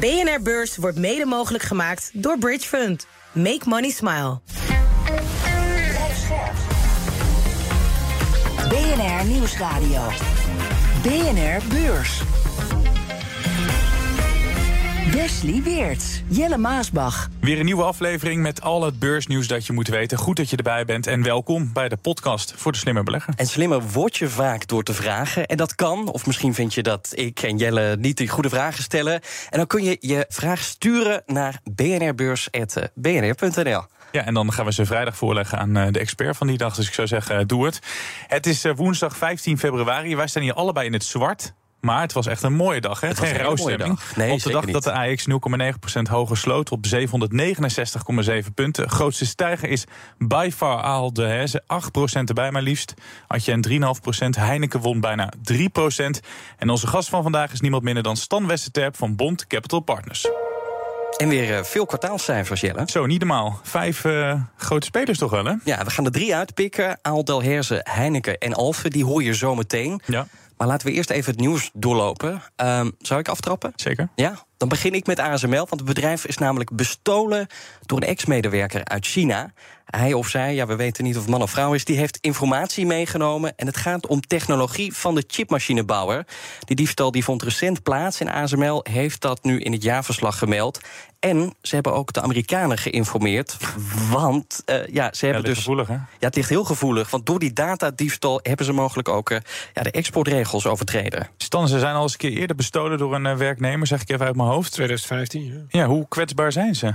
BNR Beurs wordt mede mogelijk gemaakt door Bridge Fund. Make money smile. BNR Nieuwsradio. BNR Beurs. Wesley Weerts, Jelle Maasbach. Weer een nieuwe aflevering met al het beursnieuws dat je moet weten. Goed dat je erbij bent en welkom bij de podcast voor de slimme belegger. En slimmer word je vaak door te vragen. En dat kan, of misschien vind je dat ik en Jelle niet de goede vragen stellen. En dan kun je je vraag sturen naar bnrbeurs.bnr.nl. Ja, en dan gaan we ze vrijdag voorleggen aan eh, de expert van die dag. Dus ik zou zeggen, eh, doe het. Het is eh, woensdag 15 februari. Wij staan hier allebei in het zwart. Maar het was echt een mooie dag, hè? Het Geen dag. Nee, op de dag dat de AX 0,9% hoger sloot op 769,7 punten. Grootste stijger is by far Delhaize, 8% erbij maar liefst. Had je een 3,5%. Heineken won bijna 3%. En onze gast van vandaag is niemand minder dan Stan Westerterp van Bond Capital Partners. En weer eh, veel kwartaalcijfers, Jelle. Zo, niet normaal. Vijf eh, grote spelers toch wel, hè? Ja, we gaan er drie uitpikken. Ahold Delhaize, Heineken en Alphen. Die hoor je zo meteen. Ja, Maar laten we eerst even het nieuws doorlopen. Ehm, zou ik aftrappen? zeker. Ja, dan begin ik met ASML, want het bedrijf is namelijk bestolen door een ex-medewerker uit China. Hij of zij, ja, we weten niet of het man of vrouw is, die heeft informatie meegenomen. En het gaat om technologie van de chipmachinebouwer. Die diefstal die vond recent plaats en ASML heeft dat nu in het jaarverslag gemeld. En ze hebben ook de Amerikanen geïnformeerd. Want eh, ja, ze hebben dus. gevoelig, hè? Ja, het ligt heel gevoelig. Want door die datadiefstal hebben ze mogelijk ook eh, ja, de exportregels overtreden. Stan, ze zijn al eens een keer eerder bestolen door een eh, werknemer, zeg ik even uit mijn hoofd. 2015, ja. Ja, hoe kwetsbaar zijn ze?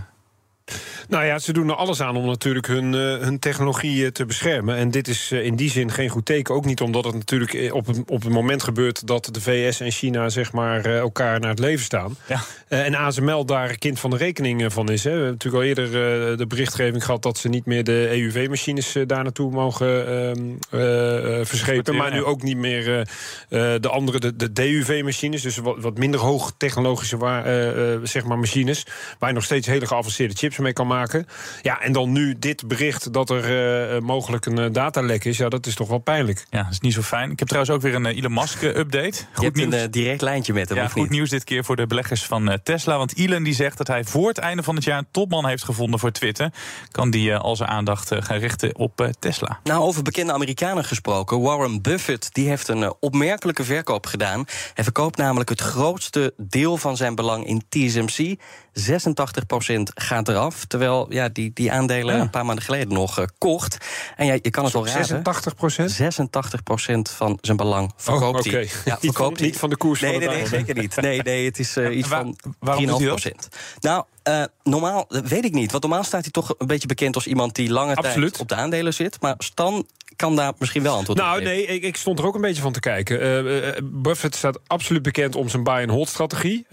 Nou ja, ze doen er alles aan om natuurlijk hun, eh, hun technologie eh, te beschermen. En dit is eh, in die zin geen goed teken. Ook niet omdat het natuurlijk op het, op het moment gebeurt... dat de VS en China zeg maar, elkaar naar het leven staan. Ja. En ASML daar kind van de rekening van is. Hè. We hebben natuurlijk al eerder de berichtgeving gehad... dat ze niet meer de EUV-machines daar naartoe mogen ehm, eh, eh, verschepen. Maar nu ook niet meer de andere, de, de DUV-machines. Dus wat, wat minder hoogtechnologische wa- eh, zeg maar machines. Waar nog steeds hele geavanceerde chips mee kan maken. Ja, en dan nu dit bericht dat er eh, eh, mogelijk een eh, datalek is. Ja, dat is toch wel pijnlijk. Ja, dat is niet zo fijn. Ik heb trouwens ook weer een Elon Musk-update. Je Goed hebt nieuws. een eh, direct lijntje met hem, ja, of goed niet? nieuws dit keer voor de beleggers van eh, Tesla. Want Elon die zegt dat hij voor het einde van het jaar een topman heeft gevonden voor Twitter. Kan die al zijn aandacht gaan richten op eh, Tesla. Nou, over bekende Amerikanen gesproken. Warren Buffett die heeft een opmerkelijke verkoop gedaan. Hij verkoopt namelijk het grootste deel van zijn belang in TSMC. 86% gaat eraf. Terwijl ja, die, die aandelen Ja. een paar maanden geleden nog eh, kocht. En ja, je kan het wel raden. 86 procent? 86% van zijn belang verkoopt oké. hij. Niet Ja, van- verkoopt hij. niet van de koers van Nee, het nee, nee, aandeel. zeker niet. Nee, nee, het is eh, iets Waar- van 3,5%. waarom doet hij dat? Nou, eh, normaal, dat weet ik niet. Want normaal staat hij toch een beetje bekend als iemand die lange Absoluut. tijd op de aandelen zit. Maar Stan kan daar misschien wel antwoord op Nou, geven. nee, ik, ik stond er ook een beetje van te kijken. Eh, eh, Buffett staat absoluut bekend om zijn buy-and-hold-strategie.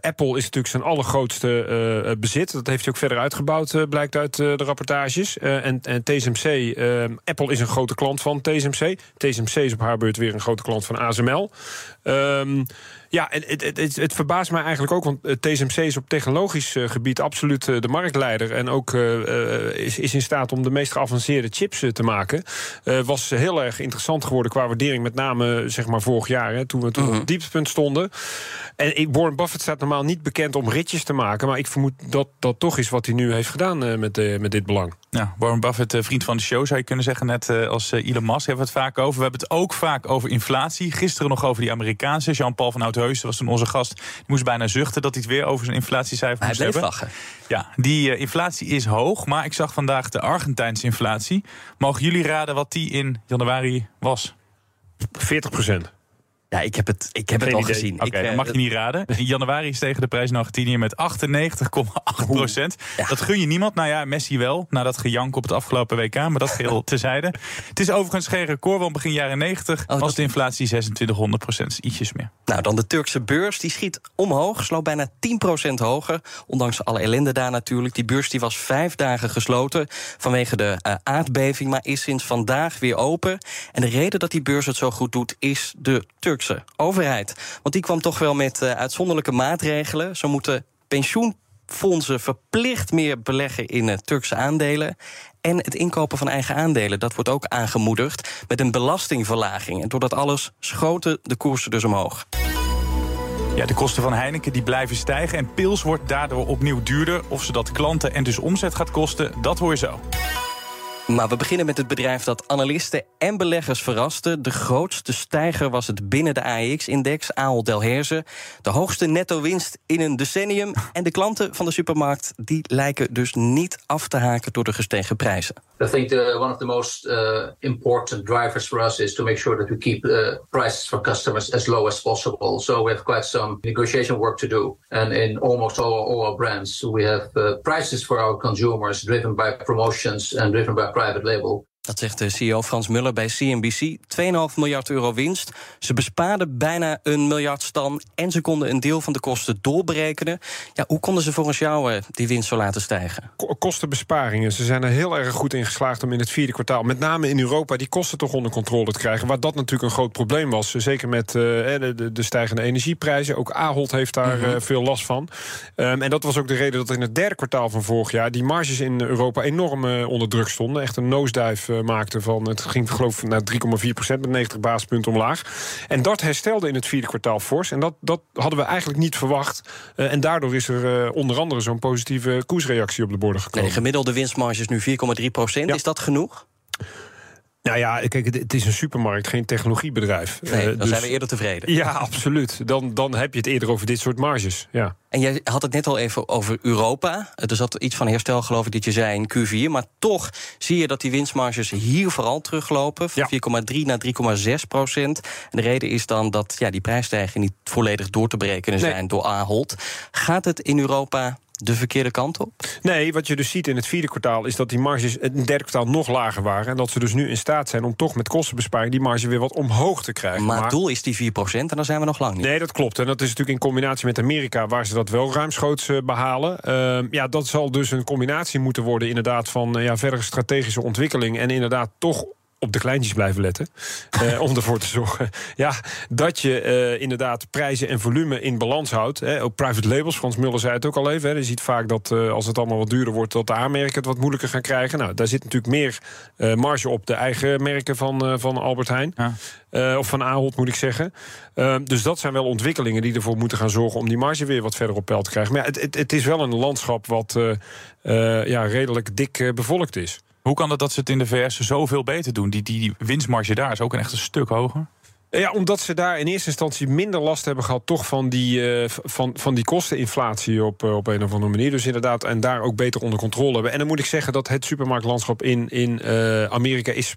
Apple is natuurlijk zijn allergrootste bezit. Dat heeft hij ook verder uitgebouwd, blijkt uit de rapportages. En, en TSMC, Apple is een grote klant van TSMC. TSMC is op haar beurt weer een grote klant van ASML. Ehm, ja, en het, het, het, het verbaast mij eigenlijk ook, want eh, TSMC is op technologisch eh, gebied absoluut eh, de marktleider. En ook is, is in staat om de meest geavanceerde chips te maken. Was heel erg interessant geworden qua waardering, met name zeg maar vorig jaar, hè, toen we toen op het dieptepunt stonden. En Warren Buffett staat normaal niet bekend om ritjes te maken, maar ik vermoed dat dat toch is wat hij nu heeft gedaan met, met dit belang. Ja, Warren Buffett, eh, vriend van de show zou je kunnen zeggen, net eh, als eh, Elon Musk hebben we het vaak over. We hebben het ook vaak over inflatie. Gisteren nog over die Amerikaanse. Jean-Paul van Oudheusden was toen onze gast. Die moest bijna zuchten dat hij het weer over zijn inflatiecijfer Hij moest bleef hebben. lachen. Ja, die inflatie is hoog, maar ik zag vandaag de Argentijnse inflatie. Mogen jullie raden wat die in januari was? 40 procent. Ja, ik heb het, ik heb Geen het al idee. gezien. Oké, Ik, eh, dan mag je niet raden. In januari stegen de prijs in Argentinië met 98,8 procent. Ja. Dat gun je niemand. Nou ja, Messi wel, na dat gejank op het afgelopen WK. Maar dat geheel tezijde. Het is overigens geen record, want begin jaren 90 dat- was de inflatie 2600 procent. Ietsjes meer. Nou, dan de Turkse beurs. Die schiet omhoog, sloot bijna 10% hoger. Ondanks alle ellende daar natuurlijk. Die beurs die was vijf dagen gesloten vanwege de eh, aardbeving... maar is sinds vandaag weer open. En de reden dat die beurs het zo goed doet... is de Turkse overheid. Want die kwam toch wel met eh, uitzonderlijke maatregelen. Zo moeten pensioenfondsen verplicht meer beleggen in eh, Turkse aandelen... En het inkopen van eigen aandelen, dat wordt ook aangemoedigd met een belastingverlaging. En door dat alles schoten de koersen dus omhoog. Ja, de kosten van Heineken die blijven stijgen. En pils wordt daardoor opnieuw duurder. Of ze dat klanten en dus omzet gaat kosten, dat hoor je zo. Maar we beginnen met het bedrijf dat analisten en beleggers verraste. De grootste stijger was het binnen de AEX-index, Ahold Delhaize. De hoogste netto-winst in een decennium. En de klanten van de supermarkt die lijken dus niet af te haken door de gestegen prijzen. I think the, one of the most uh, important drivers for us is to make sure that we keep uh, prices for customers as low as possible. So we have quite some negotiation work to do. And in almost all, all our brands, we have uh, prices for our consumers driven by promotions and driven by private label. Dat zegt de CEO Frans Muller bij CNBC. 2,5 miljard euro winst. Ze bespaarden bijna een miljard stam. En ze konden een deel van de kosten doorberekenen. Ja, hoe konden ze volgens jou eh, die winst zo laten stijgen? Ko- Kostenbesparingen. Ze zijn er heel erg goed in geslaagd om in het vierde kwartaal, met name in Europa, die kosten toch onder controle te krijgen. Waar dat natuurlijk een groot probleem was. Zeker met eh, de, de, de stijgende energieprijzen. Ook Ahold heeft daar eh, veel last van. Ehm, en dat was ook de reden dat in het derde kwartaal van vorig jaar die marges in Europa enorm onder druk stonden. Echt een nosedive maakte van. Het ging geloof ik naar 3,4 procent met 90 basispunten omlaag. En dat herstelde in het vierde kwartaal fors. En dat, dat hadden we eigenlijk niet verwacht. Eh, en daardoor is er eh, onder andere zo'n positieve koersreactie op de borden gekomen. de gemiddelde winstmarge is nu 4,3 procent. Ja. Is dat genoeg? Nou ja, kijk, het- is een supermarkt, geen technologiebedrijf. Nee, Eh, dan dus- zijn we eerder tevreden. Ja, absoluut. Dan, dan heb je het eerder over dit soort marges. Ja. En jij had het net al even over Europa. Er zat iets van herstel, geloof ik, dat je zei in Q4. Maar toch zie je dat die winstmarges hier vooral teruglopen. Van Ja. 4,3 naar 3,6 procent. En de reden is dan dat ja, die prijsstijgingen niet volledig door te berekenen Nee. zijn door Ahold. Gaat het in Europa de verkeerde kant op? Nee, wat je dus ziet in het vierde kwartaal is dat die marges in het derde kwartaal nog lager waren. En dat ze dus nu in staat zijn om toch met kostenbesparing die marge weer wat omhoog te krijgen. Maar het doel is die 4 procent en dan zijn we nog lang niet. Nee, dat klopt. En dat is natuurlijk in combinatie met Amerika, waar ze dat wel ruimschoots eh, behalen. Ehm, ja, dat zal dus een combinatie moeten worden, inderdaad, van eh, ja, verdere strategische ontwikkeling. En inderdaad toch op de kleintjes blijven letten. eh, om ervoor te zorgen ja, dat je eh, inderdaad prijzen en volume in balans houdt. Hè. Ook private labels, Frans Muller zei het ook al even. Hè. Je ziet vaak dat eh, als het allemaal wat duurder wordt, dat de aanmerken het wat moeilijker gaan krijgen. Nou, daar zit natuurlijk meer eh, marge op de eigen merken van, van Albert Heijn. Ja. Of van Ahold moet ik zeggen. Ehm, dus dat zijn wel ontwikkelingen die ervoor moeten gaan zorgen om die marge weer wat verder op peil te krijgen. Maar ja, het, het, het is wel een landschap wat ja, redelijk dik bevolkt is. Hoe kan het dat ze het in de VS zoveel beter doen? Die, die, winstmarge daar is ook een echt een stuk hoger. Ja, omdat ze daar in eerste instantie minder last hebben gehad, toch van die, eh, van, van die kosteninflatie op, eh, op een of andere manier. Dus inderdaad, en daar ook beter onder controle hebben. En dan moet ik zeggen dat het supermarktlandschap in, in eh, Amerika is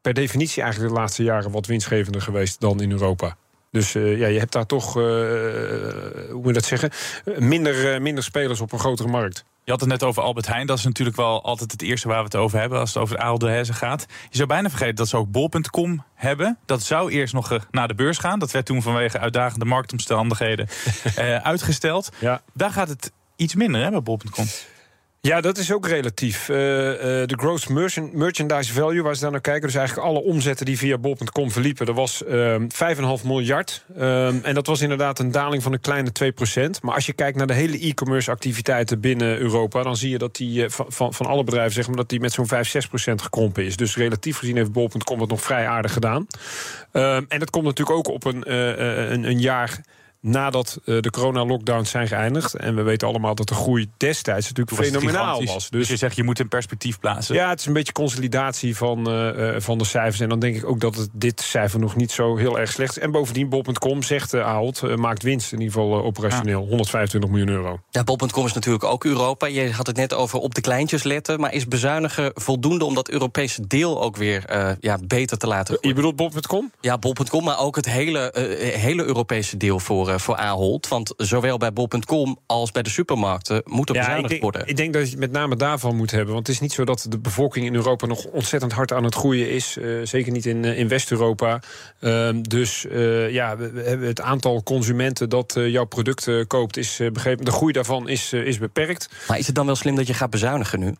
per definitie eigenlijk de laatste jaren wat winstgevender geweest dan in Europa. Dus eh, ja, je hebt daar toch, eh, hoe moet je dat zeggen, minder, eh, minder spelers op een grotere markt. Je had het net over Albert Heijn. Dat is natuurlijk wel altijd het eerste waar we het over hebben... als het over Delhaize gaat. Je zou bijna vergeten dat ze ook bol.com hebben. Dat zou eerst nog naar de beurs gaan. Dat werd toen vanwege uitdagende marktomstandigheden uitgesteld. Ja. Daar gaat het iets minder hè, bij bol.com. Ja, dat is ook relatief. Eh, eh, de gross merchan- merchandise value, waar ze daar naar kijken... dus eigenlijk alle omzetten die via bol.com verliepen... dat was ehm 5,5 miljard. Ehm, en dat was inderdaad een daling van een kleine 2% Maar als je kijkt naar de hele e-commerce activiteiten binnen Europa... dan zie je dat die eh, van, van, van alle bedrijven zeg maar, dat die met zo'n 5, 6% gekrompen is. Dus relatief gezien heeft bol.com het nog vrij aardig gedaan. Ehm, en dat komt natuurlijk ook op een, een, een jaar nadat uh, de corona-lockdowns zijn geëindigd. En we weten allemaal dat de groei destijds natuurlijk was fenomenaal was. Dus, dus, je zegt, je moet in perspectief plaatsen. Ja, het is een beetje consolidatie van, uh, van de cijfers. En dan denk ik ook dat het, dit cijfer nog niet zo heel erg slecht is. En bovendien, bol.com zegt uh, Ahold, maakt winst in ieder geval operationeel. Ja. 125 miljoen euro. Ja, bol.com is natuurlijk ook Europa. Je had het net over op de kleintjes letten. Maar is bezuinigen voldoende om dat Europese deel ook weer ja, beter te laten groeien? Je bedoelt bol.com? Ja, bol.com, maar ook het hele, hele Europese deel voor uh, voor Ahold. Want zowel bij bol.com als bij de supermarkten moet er ja, bezuinigd ik denk, worden. Ik denk dat je het met name daarvan moet hebben. Want het is niet zo dat de bevolking in Europa nog ontzettend hard aan het groeien is. Uh, zeker niet in, uh, in West-Europa. Uh, dus ja, we, we, hebben het aantal consumenten dat jouw product koopt, is begrepen. De groei daarvan is, is beperkt. Maar is het dan wel slim dat je gaat bezuinigen nu?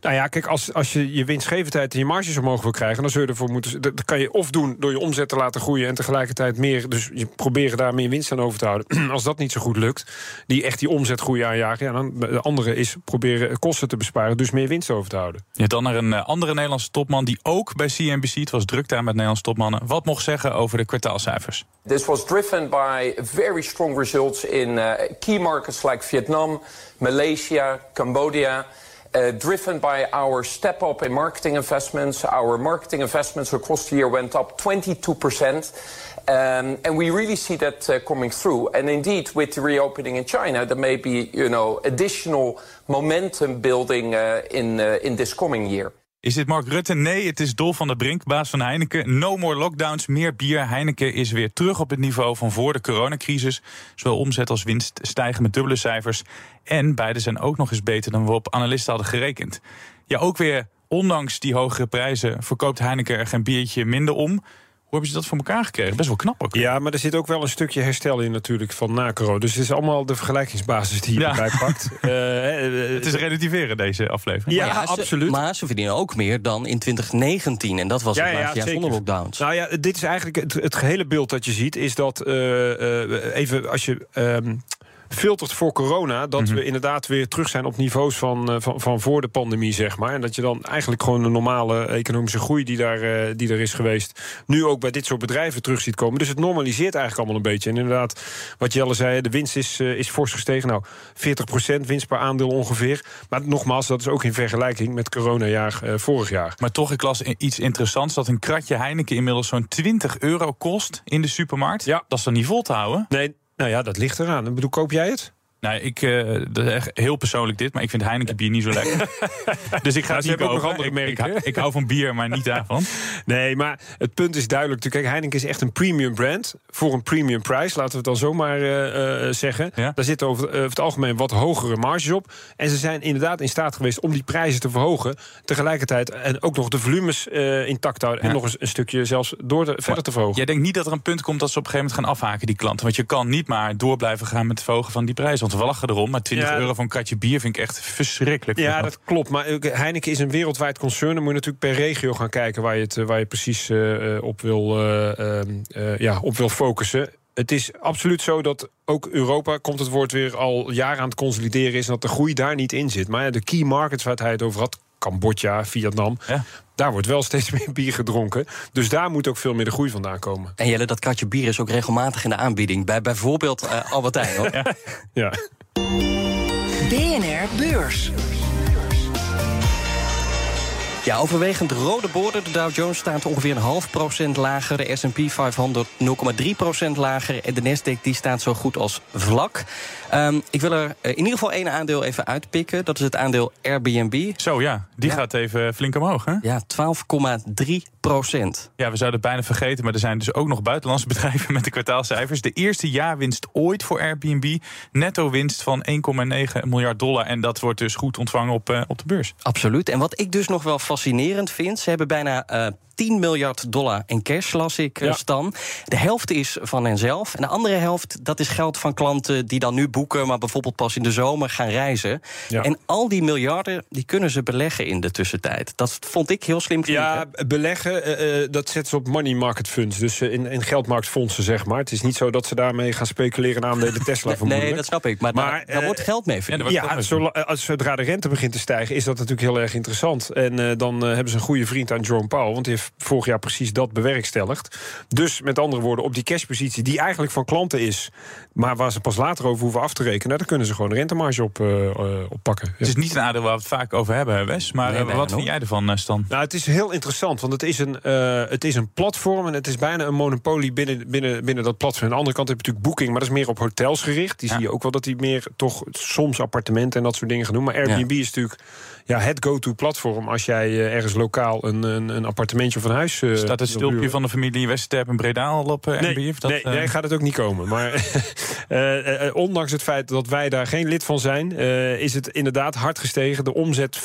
Nou ja, kijk, als, als je je winstgevendheid en je marges omhoog wil krijgen, dan zul je ervoor moeten. Dat kan je of doen door je omzet te laten groeien en tegelijkertijd meer. Dus je proberen daar meer winst aan over te houden. als dat niet zo goed lukt, die echt die omzetgroei aanjagen. Ja, dan de andere is proberen kosten te besparen, dus meer winst over te houden. Ja, dan naar een andere Nederlandse topman die ook bij CNBC, het was druk daar met Nederlandse topmannen, wat mocht zeggen over de kwartaalcijfers. This was driven by very strong results in uh, key markets like Vietnam, Malaysia, Cambodia. Uh, driven by our step up in marketing investments. Our marketing investments across the year went up 22%. Um, and we really see that uh, coming through. And indeed, with the reopening in China, there may be, you know, additional momentum building uh, in, in this coming year. Is dit Mark Rutte? Nee, het is Dol van der Brink, baas van Heineken. No more lockdowns, meer bier. Heineken is weer terug op het niveau van voor de coronacrisis. Zowel omzet als winst stijgen met dubbele cijfers. En beide zijn ook nog eens beter dan we op analisten hadden gerekend. Ja, ook weer, ondanks die hogere prijzen, verkoopt Heineken er geen biertje minder om. Hoe hebben ze dat voor elkaar gekregen? Best wel knap ook. Ja, maar er zit ook wel een stukje herstel in natuurlijk van na corona. Dus het is allemaal de vergelijkingsbasis die je ja. erbij pakt. uh, het is relativeren, deze aflevering. Ja, ja ze, absoluut. Maar ze verdienen ook meer dan in 2019. En dat was ja, het laatste jaar zonder lockdowns. Nou ja, dit is eigenlijk het, het, gehele beeld dat je ziet. Is dat, uh, uh, even als je... Um, filtert voor corona dat mm -hmm. we inderdaad weer terug zijn op niveaus van, uh, van, van voor de pandemie, zeg maar. En dat je dan eigenlijk gewoon een normale economische groei die, daar, uh, die er is geweest, nu ook bij dit soort bedrijven terug ziet komen. Dus het normaliseert eigenlijk allemaal een beetje. En inderdaad, wat Jelle zei, de winst is, uh, is fors gestegen. Nou, 40% winst per aandeel ongeveer. Maar nogmaals, dat is ook in vergelijking met coronajaar vorig jaar. Maar toch, ik las iets interessants, dat een kratje Heineken inmiddels zo'n 20 euro kost in de supermarkt. Ja. Dat is dan niet vol te houden? Nee, nou ja, dat ligt eraan. Ik bedoel, koop jij het? Nou, ik, uh, dat is echt heel persoonlijk dit, maar ik vind Heineken bier niet zo lekker. dus ik ga nou, het niet ook nog andere merken. Ik, ik, hou van bier, maar niet daarvan. nee, maar het punt is duidelijk. Kijk, Heineken is echt een premium brand voor een premium prijs. Laten we het dan zomaar uh, uh, zeggen. Ja? Daar zitten over, over, het algemeen wat hogere marges op. En ze zijn inderdaad in staat geweest om die prijzen te verhogen. Tegelijkertijd en ook nog de volumes intact houden. Ja. En nog eens een stukje zelfs door verder te verhogen. Jij denkt niet dat er een punt komt dat ze op een gegeven moment gaan afhaken, die klanten. Want je kan niet maar door blijven gaan met het verhogen van die prijzen. Lachen erom, maar 20 ja. euro voor een kratje bier vind ik echt verschrikkelijk. Ja, dat klopt. Maar Heineken is een wereldwijd concern. Dan moet je natuurlijk per regio gaan kijken waar je, het, waar je precies uh, op, wil, uh, uh, ja, op wil focussen. Het is absoluut zo dat ook Europa, komt het woord weer al jaren aan het consolideren is, en dat de groei daar niet in zit. Maar de key markets waar hij het over had, Cambodja, Vietnam. Ja. Daar wordt wel steeds meer bier gedronken. Dus daar moet ook veel meer de groei vandaan komen. En Jelle, dat kratje bier is ook regelmatig in de aanbieding. Bij bijvoorbeeld uh, Albertijn, hoor. ja. ja. BNR Beurs. Ja, overwegend rode borden. De Dow Jones staat ongeveer een half procent lager. De S&P 500 0,3 procent lager. En de Nasdaq die staat zo goed als vlak. Um, ik wil er in ieder geval één aandeel even uitpikken. Dat is het aandeel Airbnb. Zo ja, die ja. gaat even flink omhoog, hè? Ja, 12,3 procent. Ja, we zouden het bijna vergeten, maar er zijn dus ook nog buitenlandse bedrijven met de kwartaalcijfers. De eerste jaarwinst ooit voor Airbnb. Netto winst van 1,9 miljard dollar. En dat wordt dus goed ontvangen op, uh, op de beurs. Absoluut. En wat ik dus nog wel fascinerend vind, ze hebben bijna. Uh, 10 miljard dollar in cash, las ik, ja. Stan. De helft is van henzelf. En de andere helft, dat is geld van klanten die dan nu boeken... maar bijvoorbeeld pas in de zomer gaan reizen. Ja. En al die miljarden, die kunnen ze beleggen in de tussentijd. Dat vond ik heel slim klinken. Ja, beleggen, uh, dat zetten ze op money market funds. Dus in, in geldmarktfondsen, zeg maar. Het is niet zo dat ze daarmee gaan speculeren aan de Tesla nee, nee, dat snap ik. Maar, maar daar, daar wordt geld mee verdiend. Ja, ja zo, als, zodra de rente begint te stijgen... is dat natuurlijk heel erg interessant. En dan hebben ze een goede vriend aan Jerome Powell. Want die heeft heeft vorig jaar precies dat bewerkstelligd. Dus met andere woorden, op die cashpositie die eigenlijk van klanten is, maar waar ze pas later over hoeven af te rekenen, daar kunnen ze gewoon de rentemarge op, uh, op pakken. Het is niet een aandeel waar we het vaak over hebben, Wes. Maar nee, wat vind jij ervan, Stan? Nou, het is heel interessant, want het is een, het is een platform en het is bijna een monopolie binnen, binnen, binnen dat platform. Aan de andere kant heb je natuurlijk Booking, maar dat is meer op hotels gericht. Die zie je ook wel dat die meer toch soms appartementen en dat soort dingen gaan doen. Maar Airbnb is natuurlijk ja, het go-to platform als jij uh, ergens lokaal een, een, een, appartementje of een huis. Uh, Staat het stulpje van de familie Westerp en Breda al op uh, nee? Dat, nee, nee, gaat het ook niet komen. Maar ondanks het feit dat wij daar geen lid van zijn, is het inderdaad hard gestegen. De omzet 25%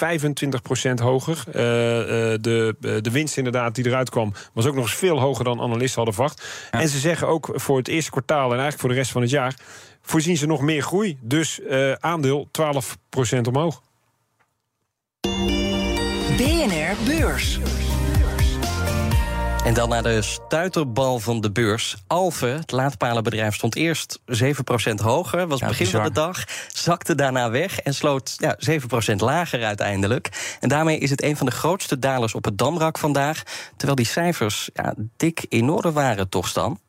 hoger. de, de winst inderdaad die eruit kwam, was ook nog eens veel hoger dan analisten hadden verwacht. En ze zeggen ook voor het eerste kwartaal en eigenlijk voor de rest van het jaar voorzien ze nog meer groei. Dus uh, aandeel 12% omhoog. Beurs. En dan naar de stuiterbal van de beurs. Alve, het laadpalenbedrijf, stond eerst 7% hoger. Was ja, begin bizar. van de dag. Zakte daarna weg en sloot ja, 7% lager uiteindelijk. En daarmee is het een van de grootste dalers op het Damrak vandaag. Terwijl die cijfers ja, dik in orde waren, toch, Stan?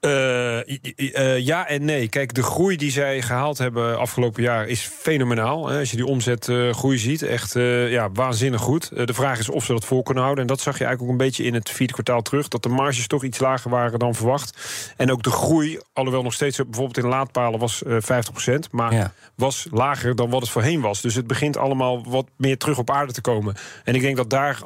Uh, uh, ja en nee. Kijk, de groei die zij gehaald hebben afgelopen jaar is fenomenaal. Hè. Als je die omzetgroei uh, ziet, echt ja, waanzinnig goed. de vraag is of ze dat vol kunnen houden. En dat zag je eigenlijk ook een beetje in het vierde kwartaal terug. Dat de marges toch iets lager waren dan verwacht. En ook de groei, alhoewel nog steeds bijvoorbeeld in laadpalen was 50%. Maar ja. was lager dan wat het voorheen was. Dus het begint allemaal wat meer terug op aarde te komen. En ik denk dat daar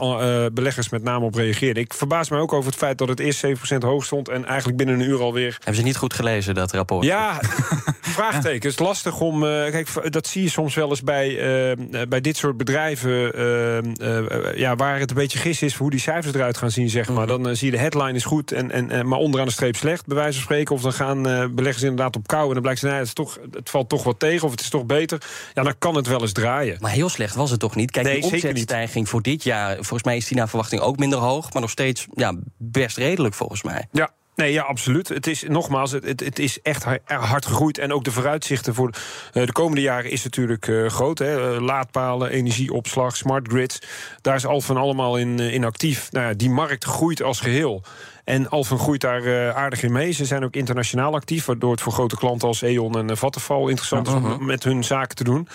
beleggers met name op reageerden. Ik verbaas me ook over het feit dat het eerst 7% hoog stond. En eigenlijk binnen een uur alweer. Hebben ze niet goed gelezen, dat rapport? Ja, vraagteken. Het is lastig om... Uh, kijk, dat zie je soms wel eens bij, uh, bij dit soort bedrijven... Uh, ja, waar het een beetje gis is hoe die cijfers eruit gaan zien, zeg maar. Mhm. Dan zie je de headline is goed, en, en, maar onderaan de streep slecht, bij wijze van spreken. Of dan gaan beleggers inderdaad op kou en dan blijkt ze... Nee, het, is toch, het valt toch wat tegen, of het is toch beter. Ja, dan kan het wel eens draaien. Maar heel slecht was het toch niet? Kijk, nee, de omzetstijging voor dit jaar... volgens mij is die naar verwachting ook minder hoog... maar nog steeds ja, best redelijk, volgens mij. Ja, Nee, ja, absoluut. Het is nogmaals, het, het is echt hard gegroeid. En ook de vooruitzichten voor de komende jaren is natuurlijk uh, groot. Hè. Laadpalen, energieopslag, smart grids. Daar is Alphen allemaal in, in actief. Nou ja, die markt groeit als geheel. En Alphen groeit daar uh, aardig in mee. Ze zijn ook internationaal actief, waardoor het voor grote klanten als E.ON en uh, Vattenfall interessant is om uh-huh. met hun zaken te doen.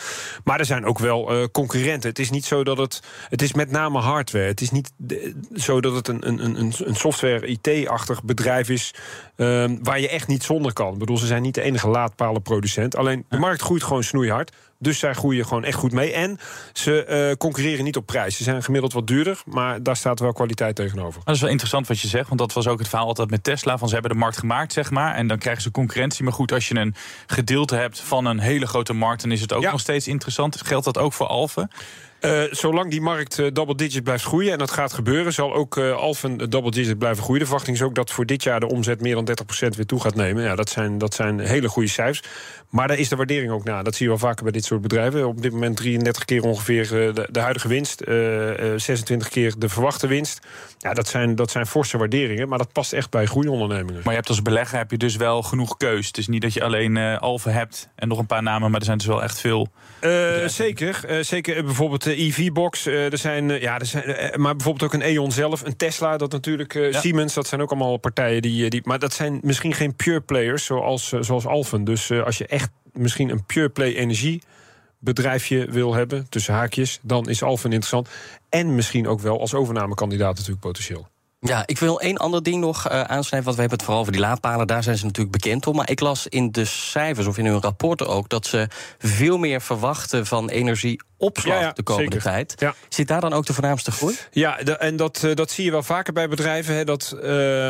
Maar er zijn ook wel uh, concurrenten. Het is niet zo dat het. Het is met name hardware. Het is niet zo dat het een, een, een, een software-IT-achtig bedrijf is. Ehm, waar je echt niet zonder kan. Ik bedoel, ze zijn niet de enige laadpalenproducent. Alleen de markt groeit gewoon snoeihard. Dus zij groeien gewoon echt goed mee. En ze uh, concurreren niet op prijs. Ze zijn gemiddeld wat duurder, maar daar staat wel kwaliteit tegenover. Dat is wel interessant wat je zegt, want dat was ook het verhaal altijd met Tesla. Van ze hebben de markt gemaakt, zeg maar. En dan krijgen ze concurrentie. Maar goed, als je een gedeelte hebt van een hele grote markt, dan is het ook nog steeds interessant. Geldt dat ook voor Alphen? Uh, zolang die markt uh, double digit blijft groeien, en dat gaat gebeuren, zal ook uh, Alphen double digit blijven groeien. De verwachting is ook dat voor dit jaar de omzet meer dan 30% weer toe gaat nemen. Ja, dat, zijn, dat zijn hele goede cijfers. Maar daar is de waardering ook na. Dat zie je wel vaker bij dit soort bedrijven. Op dit moment 33 keer ongeveer de, de huidige winst, 26 keer de verwachte winst. Ja, dat zijn, dat zijn forse waarderingen, maar dat past echt bij groeiondernemingen. Maar je hebt als belegger heb je dus wel genoeg keus. Het is niet dat je alleen Alphen hebt en nog een paar namen, maar er zijn dus wel echt veel. zeker, zeker bijvoorbeeld EV-box. er zijn, ja, er zijn, maar bijvoorbeeld ook een E.ON zelf, een Tesla, dat natuurlijk Siemens, dat zijn ook allemaal partijen die, die. Maar dat zijn misschien geen pure players zoals, zoals Alphen. Dus als je echt misschien een pure play energie bedrijfje wil hebben, tussen haakjes, dan is Alphen interessant. En misschien ook wel als overnamekandidaat natuurlijk potentieel. Ja, ik wil één ander ding nog uh, aansnijden. Want we hebben het vooral over die laadpalen. Daar zijn ze natuurlijk bekend om. Maar ik las in de cijfers of in hun rapporten ook... dat ze veel meer verwachten van energieopslag de komende tijd. Ja. Zit daar dan ook de voornaamste groei? Ja, en dat, uh, dat zie je wel vaker bij bedrijven. Hè, dat... Uh,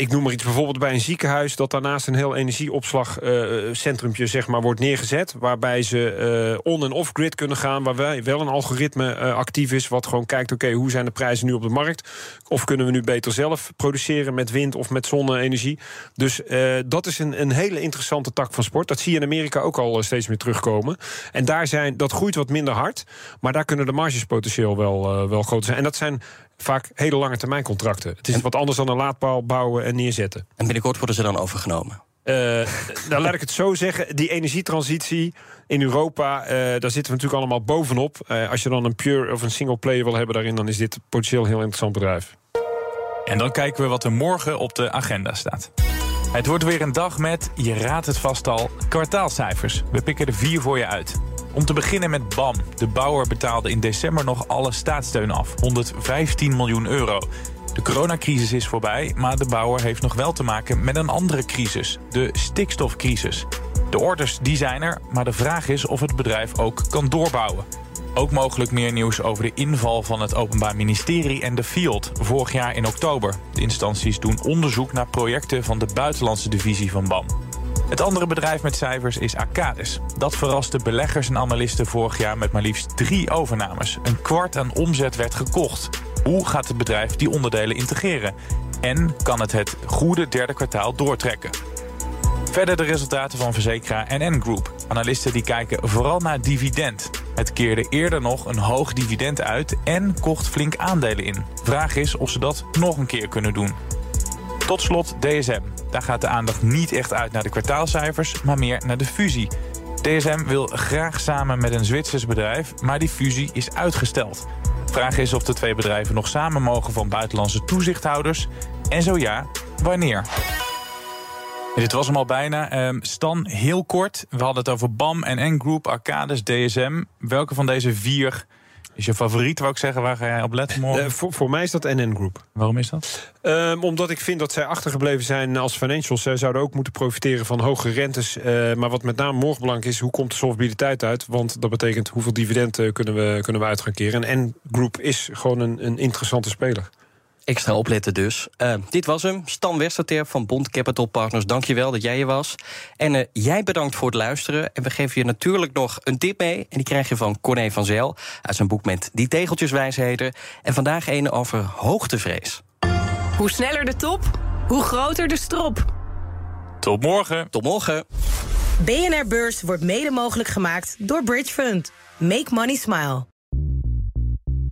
ik noem maar iets, bijvoorbeeld bij een ziekenhuis... dat daarnaast een heel energieopslagcentrumpje zeg maar, wordt neergezet... waarbij ze uh, on- en off-grid kunnen gaan... waar wel een algoritme uh, actief is... wat gewoon kijkt, oké, hoe zijn de prijzen nu op de markt? Of kunnen we nu beter zelf produceren met wind of met zonne-energie? Dus uh, dat is een, een hele interessante tak van sport. Dat zie je in Amerika ook al steeds meer terugkomen. En daar zijn, dat groeit wat minder hard... maar daar kunnen de marges potentieel wel, wel groot zijn. En dat zijn vaak hele lange termijn contracten. Het is wat anders dan een laadpaal bouwen en neerzetten. En binnenkort worden ze dan overgenomen? nou, laat ik het zo zeggen. Die energietransitie in Europa, daar zitten we natuurlijk allemaal bovenop. als je dan een pure of een single player wil hebben daarin... dan is dit potentieel een heel interessant bedrijf. En dan kijken we wat er morgen op de agenda staat. Het wordt weer een dag met, je raadt het vast al, kwartaalcijfers. We pikken er vier voor je uit. Om te beginnen met BAM. De bouwer betaalde in december nog alle staatssteun af. 115 miljoen euro. De coronacrisis is voorbij, maar de bouwer heeft nog wel te maken met een andere crisis. De stikstofcrisis. De orders die zijn er, maar de vraag is of het bedrijf ook kan doorbouwen. Ook mogelijk meer nieuws over de inval van het Openbaar Ministerie en de Field vorig jaar in oktober. De instanties doen onderzoek naar projecten van de buitenlandse divisie van BAM. Het andere bedrijf met cijfers is Arcadis. Dat verraste beleggers en analisten vorig jaar met maar liefst drie overnames. Een kwart aan omzet werd gekocht. Hoe gaat het bedrijf die onderdelen integreren? En kan het het goede derde kwartaal doortrekken? Verder de resultaten van verzekeraar NN Group. Analisten die kijken vooral naar dividend. Het keerde eerder nog een hoog dividend uit en kocht flink aandelen in. Vraag is of ze dat nog een keer kunnen doen. Tot slot DSM. Daar gaat de aandacht niet echt uit naar de kwartaalcijfers, maar meer naar de fusie. DSM wil graag samen met een Zwitsers bedrijf, maar die fusie is uitgesteld. Vraag is of de twee bedrijven nog samen mogen van buitenlandse toezichthouders. En zo ja, wanneer? Dit was hem al bijna. Ehm, Stan, heel kort. We hadden het over BAM en N-Group, Arcades, DSM. Welke van deze vier is je favoriet, wou ik zeggen? Waar ga jij op letten morgen? Uh, voor, voor mij is dat NN Group. Waarom is dat? Um, omdat ik vind dat zij achtergebleven zijn als financials. Zij zouden ook moeten profiteren van hoge rentes. Uh, maar wat met name morgen belangrijk is, hoe komt de solvabiliteit uit? Want dat betekent hoeveel dividenden kunnen we, kunnen we uit gaan keren. En N Group is gewoon een, een interessante speler. Extra opletten dus. Uh, dit was hem. Stan Westerterp van Bond Capital Partners. Dankjewel dat jij hier was. En uh, jij bedankt voor het luisteren. En we geven je natuurlijk nog een tip mee. En die krijg je van Corné van Zel. Uit zijn boek met Die Tegeltjeswijsheden. En vandaag een over hoogtevrees. Hoe sneller de top, hoe groter de strop. Tot morgen. Tot morgen. BNR Beurs wordt mede mogelijk gemaakt door Bridge Fund. Make money smile.